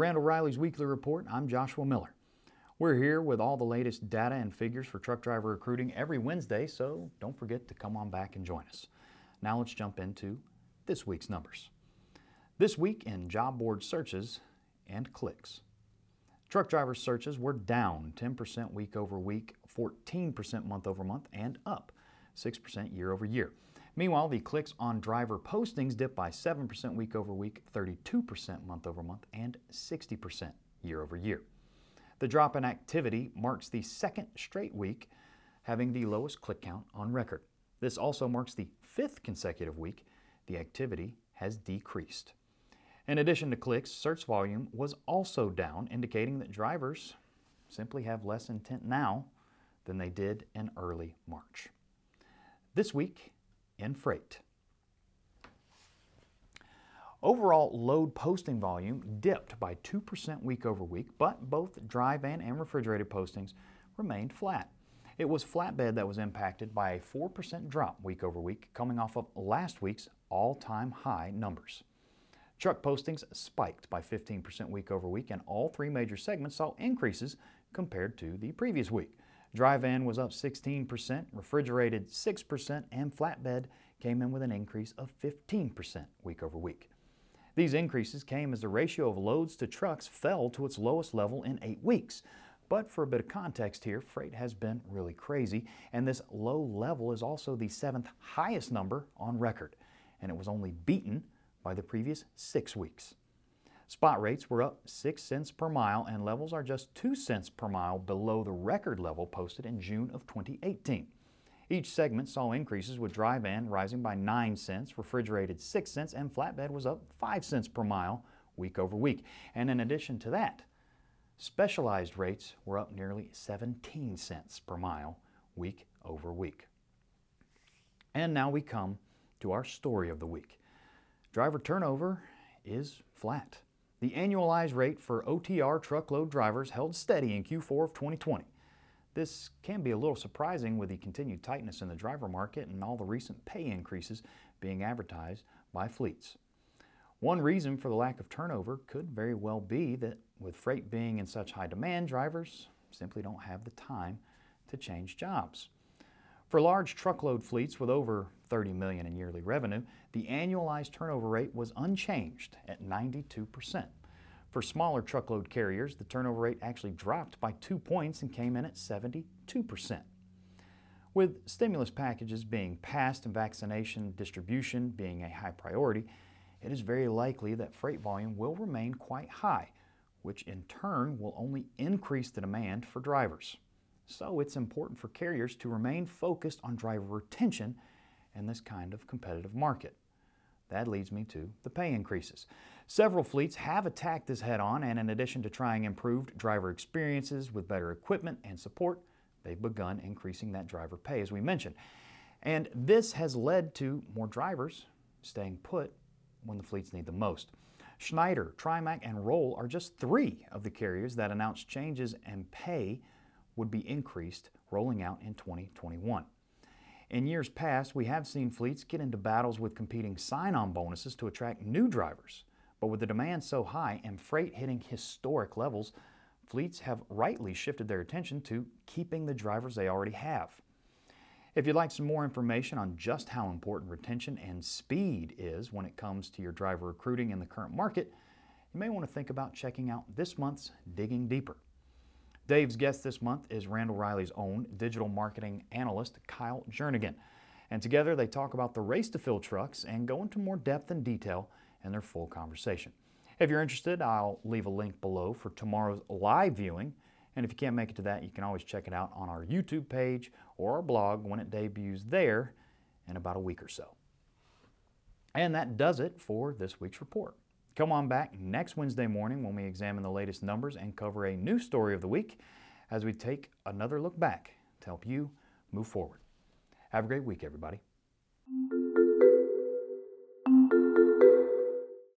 Randall Reilly's Weekly Report, I'm Joshua Miller. We're here with all the latest data and figures for truck driver recruiting every Wednesday, so don't forget to come on back and join us. Now let's jump into this week's numbers. This week in job board searches and clicks. Truck driver searches were down 10% week over week, 14% month over month, and up 6% year over year. Meanwhile, the clicks on driver postings dipped by 7% week over week, 32% month over month, and 60% year over year. The drop in activity marks the second straight week having the lowest click count on record. This also marks the fifth consecutive week the activity has decreased. In addition to clicks, search volume was also down, indicating that drivers simply have less intent now than they did in early March. This week, in freight. Overall load posting volume dipped by 2% week over week, but both dry van and refrigerated postings remained flat. It was flatbed that was impacted by a 4% drop week over week, coming off of last week's all time high numbers. Truck postings spiked by 15% week over week, and all three major segments saw increases compared to the previous week. Dry van was up 16%, refrigerated 6%, and flatbed came in with an increase of 15% week over week. These increases came as the ratio of loads to trucks fell to its lowest level in eight weeks. But for a bit of context here, freight has been really crazy, and this low level is also the seventh highest number on record, and it was only beaten by the previous six weeks. Spot rates were up 6 cents per mile and levels are just 2 cents per mile below the record level posted in June of 2018. Each segment saw increases with dry van rising by 9 cents, refrigerated 6 cents, and flatbed was up 5 cents per mile week over week. And in addition to that, specialized rates were up nearly 17 cents per mile week over week. And now we come to our story of the week. Driver turnover is flat. The annualized rate for OTR truckload drivers held steady in Q4 of 2020. This can be a little surprising with the continued tightness in the driver market and all the recent pay increases being advertised by fleets. One reason for the lack of turnover could very well be that with freight being in such high demand, drivers simply don't have the time to change jobs. For large truckload fleets with over 30 million in yearly revenue, the annualized turnover rate was unchanged at 92%. For smaller truckload carriers, the turnover rate actually dropped by two points and came in at 72%. With stimulus packages being passed and vaccination distribution being a high priority, it is very likely that freight volume will remain quite high, which in turn will only increase the demand for drivers. So it's important for carriers to remain focused on driver retention in this kind of competitive market. That leads me to the pay increases. Several fleets have attacked this head on, and in addition to trying improved driver experiences with better equipment and support, they've begun increasing that driver pay, as we mentioned. And this has led to more drivers staying put when the fleets need the most. Schneider, Trimac, and Roehl are just three of the carriers that announced changes in pay would be increased rolling out in 2021. In years past, we have seen fleets get into battles with competing sign on bonuses to attract new drivers. But with the demand so high and freight hitting historic levels, fleets have rightly shifted their attention to keeping the drivers they already have. If you'd like some more information on just how important retention and speed is when it comes to your driver recruiting in the current market, you may want to think about checking out this month's Digging Deeper. Dave's guest this month is Randall Reilly's own digital marketing analyst, Kyle Jernigan. And together they talk about the race to fill trucks and go into more depth and detail in their full conversation. If you're interested, I'll leave a link below for tomorrow's live viewing. And if you can't make it to that, you can always check it out on our YouTube page or our blog when it debuts there in about a week or so. And that does it for this week's report. Come on back next Wednesday morning when we examine the latest numbers and cover a new story of the week as we take another look back to help you move forward. Have a great week, everybody.